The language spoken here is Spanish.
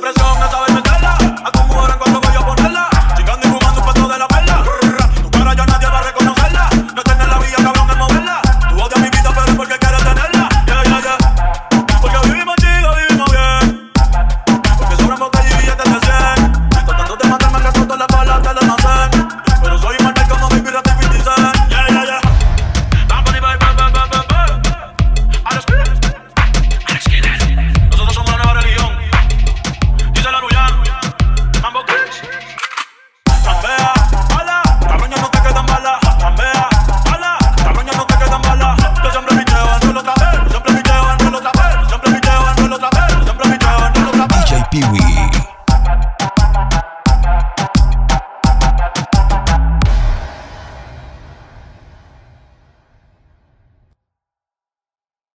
presión, a saber meter.